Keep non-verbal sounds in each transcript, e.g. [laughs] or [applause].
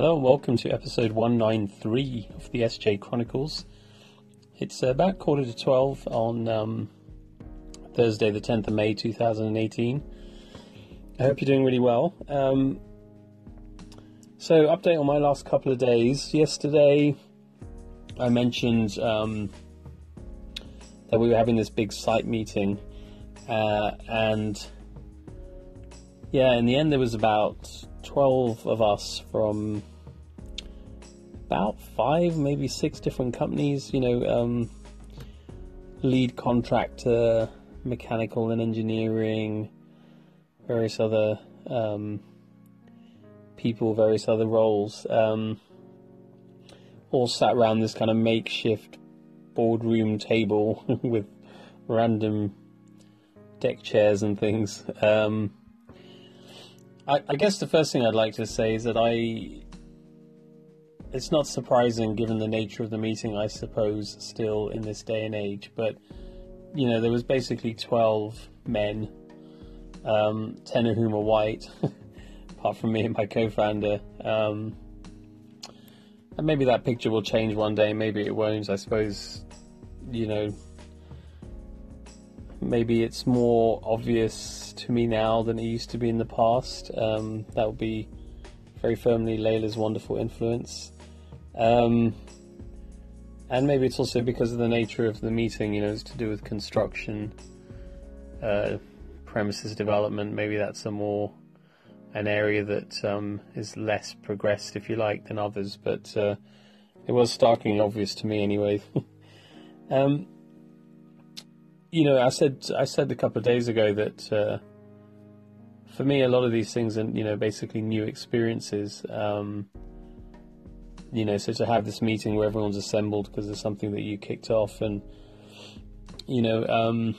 Hello and welcome to episode 193 of the SJ Chronicles. It's about quarter to 12 on um, Thursday, the 10th of May 2018. I hope you're doing really well. Um, so, update on my last couple of days. Yesterday, I mentioned um, that we were having this big site meeting, uh, and yeah, in the end, there was about 12 of us from about five, maybe six different companies, you know, um, lead contractor, mechanical and engineering, various other um, people, various other roles, um, all sat around this kind of makeshift boardroom table [laughs] with random deck chairs and things. Um, I, I guess the first thing I'd like to say is that I it's not surprising given the nature of the meeting, I suppose, still in this day and age. But, you know, there was basically 12 men, um, 10 of whom are white, [laughs] apart from me and my co founder. Um, and maybe that picture will change one day, maybe it won't. I suppose, you know, maybe it's more obvious to me now than it used to be in the past. Um, that would be very firmly Layla's wonderful influence. Um, and maybe it's also because of the nature of the meeting, you know, it's to do with construction, uh, premises development. Maybe that's a more an area that um, is less progressed, if you like, than others. But uh, it was starkly obvious to me, anyway. [laughs] um, you know, I said I said a couple of days ago that uh, for me, a lot of these things are you know basically new experiences. Um, you know, so to have this meeting where everyone's assembled because there's something that you kicked off, and you know, um,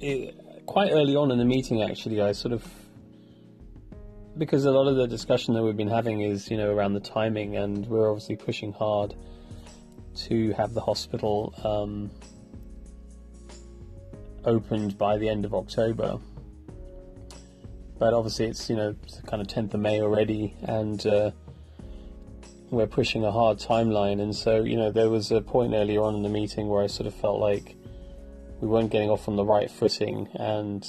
it, quite early on in the meeting, actually, I sort of because a lot of the discussion that we've been having is you know around the timing, and we're obviously pushing hard to have the hospital um, opened by the end of October but obviously it's you know kind of 10th of May already, and uh, we're pushing a hard timeline. And so you know there was a point earlier on in the meeting where I sort of felt like we weren't getting off on the right footing, and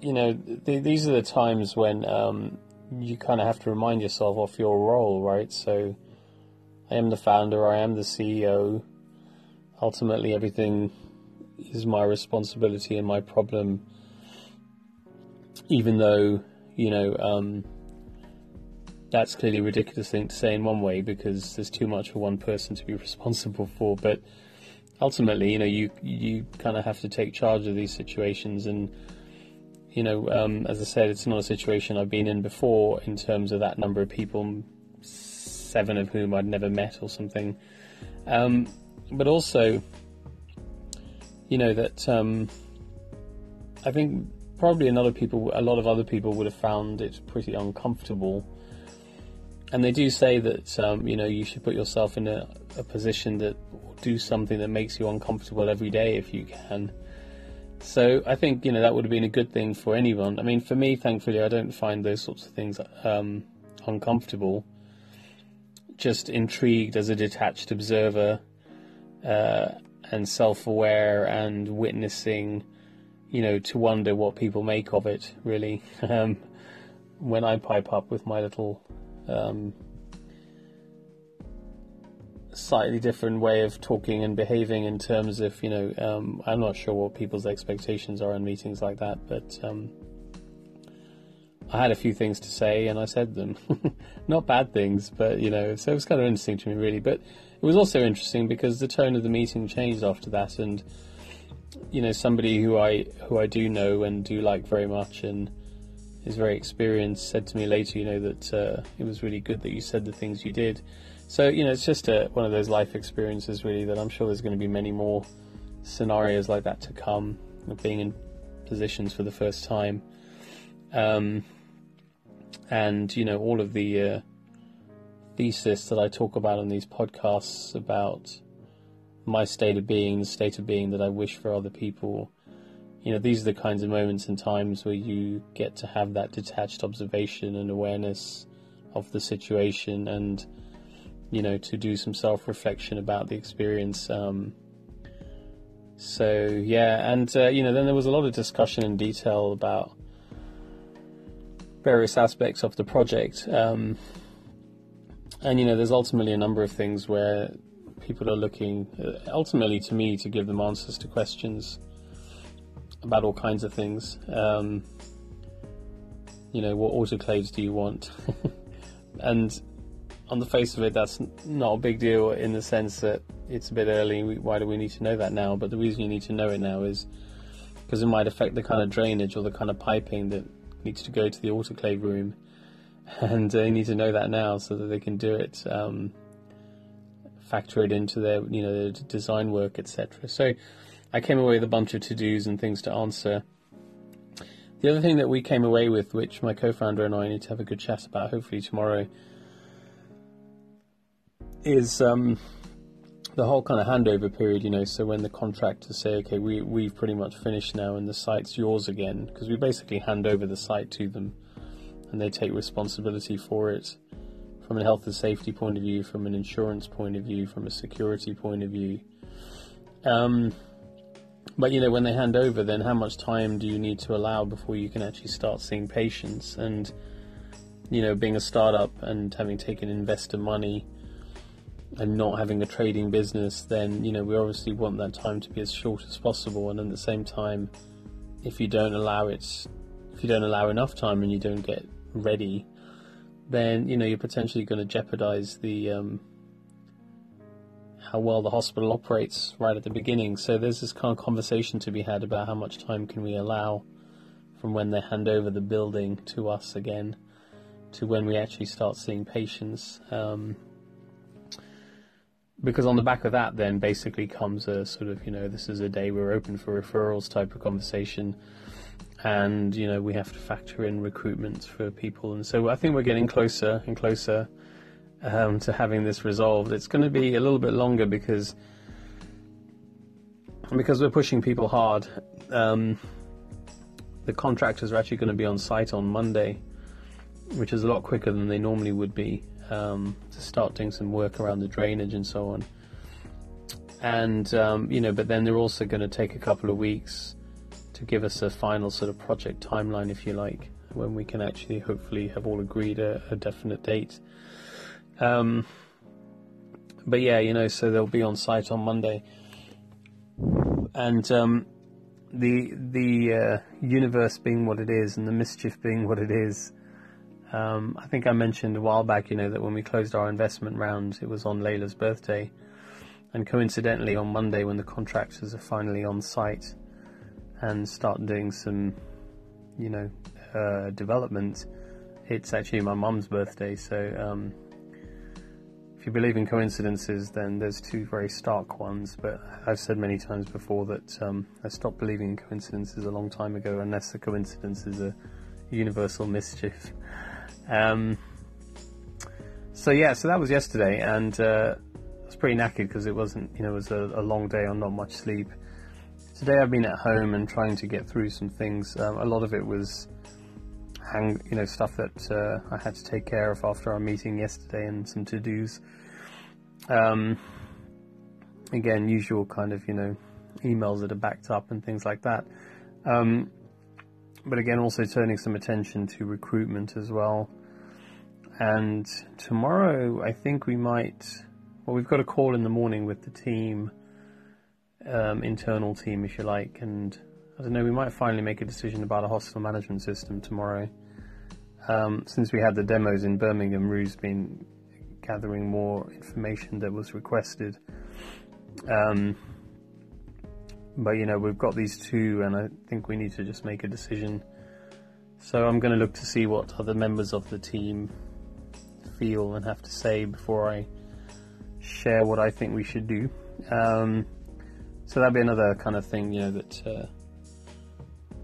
you know th- these are the times when um, you kind of have to remind yourself of your role, right? So I am the founder, I am the CEO. Ultimately, everything is my responsibility and my problem even though you know um, that's clearly a ridiculous thing to say in one way because there's too much for one person to be [laughs] responsible for. But ultimately, you know, you you kind of have to take charge of these situations, and you know, um, as I said, it's not a situation I've been in before in terms of that number of people, seven of whom I'd never met or something. Um, but also, you know that um, I think probably another people, a lot of other people would have found it pretty uncomfortable. And they do say that um, you know you should put yourself in a, a position that do something that makes you uncomfortable every day if you can. So I think you know that would have been a good thing for anyone. I mean, for me, thankfully, I don't find those sorts of things um, uncomfortable. Just intrigued as a detached observer uh, and self-aware and witnessing you know, to wonder what people make of it, really. [laughs] Um, when I pipe up with my little um, slightly different way of talking and behaving in terms of, you know, um, I'm not sure what people's expectations are in meetings like that, but um, I had a few things to say and I said them. [laughs] not bad things, but, you know, so it was kind of interesting to me, really. But it was also interesting because the tone of the meeting changed after that and you know somebody who I who I do know and do like very much and is very experienced said to me later, you know, that uh, it was really good that you said the things you did. So you know, it's just a, one of those life experiences really that I'm sure there's going to be many more scenarios like that to come. Of being in positions for the first time, um, and you know all of the uh, thesis that I talk about on these podcasts about my state of being, the state of being that I wish for other people, you know, these are the kinds of moments and times where you get to have that detached observation and awareness of the situation and, you know, to do some self reflection about the experience. Um, so, yeah, and, uh, you know, then there was a lot of discussion in detail about various aspects of the project. Um, and, you know, there's ultimately a number of things where people are looking, uh, ultimately to me, to give them answers to questions about all kinds of things. Um, you know, what autoclaves do you want? [laughs] and on the face of it, that's not a big deal in the sense that it's a bit early. Why do we need to know that now? But the reason you need to know it now is because it might affect the kind of drainage or the kind of piping that needs to go to the autoclave room, [laughs] and they need to know that now so that they can do it, um, factor it into their you know their design work, etc. So I came away with a bunch of to dos and things to answer. The other thing that we came away with, which my co founder and I need to have a good chat about hopefully tomorrow, is um, the whole kind of handover period, you know. So when the contractors say, okay, we, we've pretty much finished now and the site's yours again, because we basically hand over the site to them and they take responsibility for it from a health and safety point of view, from an insurance point of view, from a security point of view. Um, but you know, when they hand over, then how much time do you need to allow before you can actually start seeing patients? And you know, being a startup and having taken investor money and not having a trading business, then you know we obviously want that time to be as short as possible. And at the same time, if you don't allow it, if you don't allow enough time and you don't get ready, then you know you're potentially going to jeopardize the um, how well the hospital operates right at the beginning. So there's this kind of conversation to be had about how much time can we allow from when they hand over the building to us again to when we actually start seeing patients. Um, because on the back of that, then basically comes a sort of, you know, this is a day we're open for referrals type of conversation. And, you know, we have to factor in recruitment for people. And so I think we're getting closer and closer um, to having this resolved. It's going to be a little bit longer because because we're pushing people hard. Um, the contractors are actually going to be on site on Monday, which is a lot quicker than they normally would be um, to start doing some work around the drainage and so on. And um, you know, but then they're also going to take a couple of weeks to give us a final sort of project timeline, if you like, when we can actually hopefully have all agreed a, a definite date. Um, but yeah, you know, so they'll be on site on Monday, and um, the the uh, universe being what it is, and the mischief being what it is. Um, I think I mentioned a while back, you know, that when we closed our investment round, it was on Layla's birthday, and coincidentally on Monday, when the contractors are finally on site and start doing some, you know, uh, development, it's actually my mum's birthday, so um, if you believe in coincidences, then there's two very stark ones. But I've said many times before that um, I stopped believing in coincidences a long time ago, unless the coincidence is a universal mischief. Um, so yeah, so that was yesterday, and uh, I was pretty knackered because it wasn't, you know, it was a, a, long day on not much sleep. Today I've been at home and trying to get through some things. Um, a lot of it was hang, you know, stuff that uh, I had to take care of after our meeting yesterday and some to dos. Um, again, usual kind of, you know, emails that are backed up and things like that. Um, but again, also turning some attention to recruitment as well. And tomorrow, I think we might. Well, we've got a call in the morning with the team, um, internal team, if you like, and I don't know. We might finally make a decision about a hospital management system tomorrow. Um, since we had the demos in Birmingham, Rue's been gathering more information that was requested. Um, but you know, we've got these two, and I think we need to just make a decision. So I'm going to look to see what other members of the team feel and have to say before I share what I think we should do. Um, so that'll be another kind of thing, you know, that uh,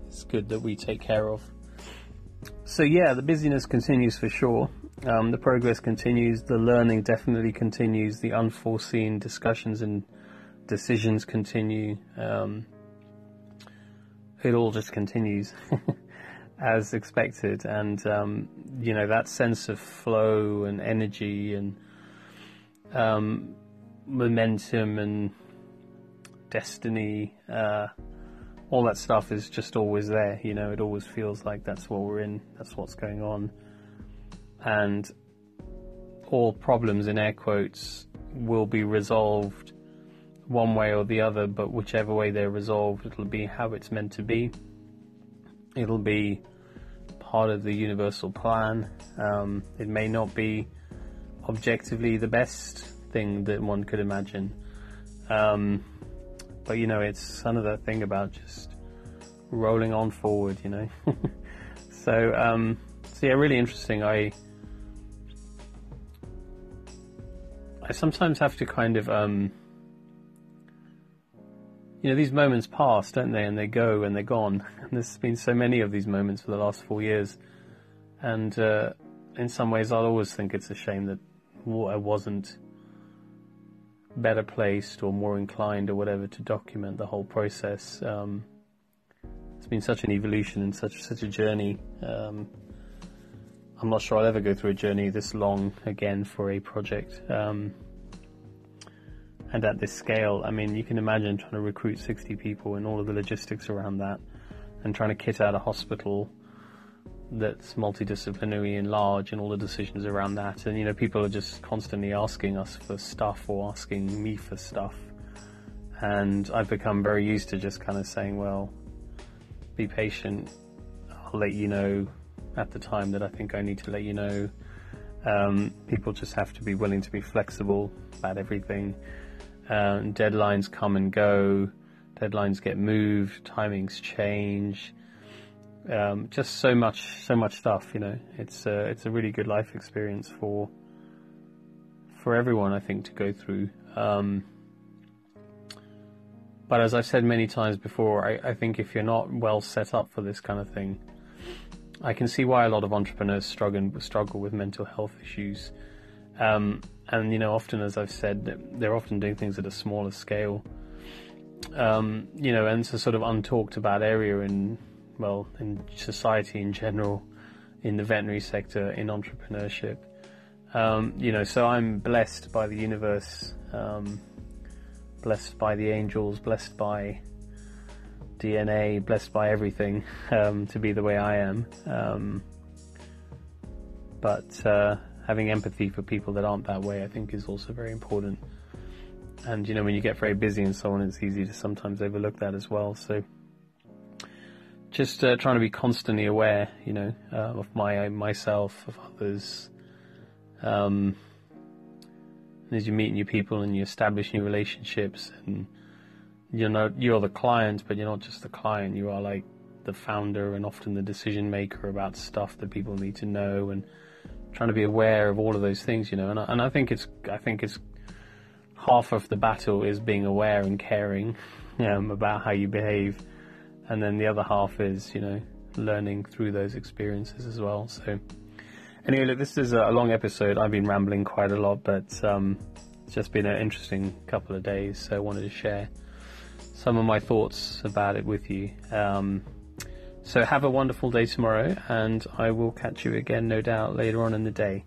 it's good that we take care of. So yeah, the busyness continues for sure. Um, the progress continues. The learning definitely continues. The unforeseen discussions and decisions continue. Um, it all just continues [laughs] as expected, and um, you know that sense of flow and energy and um, momentum and destiny. Uh, all that stuff is just always there. You know, it always feels like that's what we're in, that's what's going on. And all problems, in air quotes, will be resolved one way or the other, but whichever way they're resolved, it'll be how it's meant to be. It'll be part of the universal plan. Um, it may not be objectively the best thing that one could imagine. Um, but you know, it's another thing about just rolling on forward, you know. [laughs] so, um, so yeah, really interesting. I I sometimes have to kind of, um, you know, these moments pass, don't they? And they go and they're gone. [laughs] And there's been so many of these moments for the last four years. And uh, in some ways, I'll always think it's a shame that I wasn't better placed or more inclined or whatever to document the whole process. Um, it's been such an evolution and such such a journey. Um, I'm not sure I'll ever go through a journey this long again for a project. Um, and at this scale, I mean, you can imagine trying to recruit 60 people and all of the logistics around that, and trying to kit out a hospital that's multidisciplinary and large and all the decisions around that. And, you know, people are just constantly asking us for stuff or asking me for stuff. And I've become very used to just kind of saying, well, be patient. I'll let you know at the time that I think I need to let you know. Um, people just have to be willing to be flexible about everything. Um, deadlines come and go. Deadlines get moved. Timings change um, just so much, so much stuff. You know, it's it's a really good life experience for for everyone, I think, to go through. Um, but as I've said many times before, I, I, think if you're not well set up for this kind of thing, I can see why a lot of entrepreneurs struggle struggle with mental health issues. Um, and you know, often, as I've said, they're often doing things at a smaller scale. Um, you know, and it's a sort of untalked about area in well, in society in general, in the veterinary sector, in entrepreneurship. Um, you know, so I'm blessed by the universe, um, blessed by the angels, blessed by DNA, blessed by everything [laughs] um, to be the way I am. Um, but uh, having empathy for people that aren't that way, I think, is also very important. And you know, when you get very busy and so on, it's easy to sometimes overlook that as well. So just uh, trying to be constantly aware, you know, uh, of my myself, of others. Um, as you meet new people and you establish new relationships, and you know you're the client, but you're not just the client. You are like the founder and often the decision maker about stuff that people need to know, and trying to be aware of all of those things, you know. And I, and I think it's I think it's half of the battle is being aware and caring um, about how you behave and then the other half is you know learning through those experiences as well. So anyway, look, this is a long episode. I've been rambling quite a lot, but um, it's just been an interesting couple of days, so I wanted to share some of my thoughts about it with you. Um, so have a wonderful day tomorrow, and I will catch you again, no doubt, later on in the day.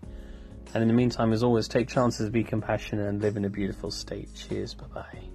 And in the meantime, as always, take chances, be compassionate, and live in a beautiful state. Cheers. Bye bye.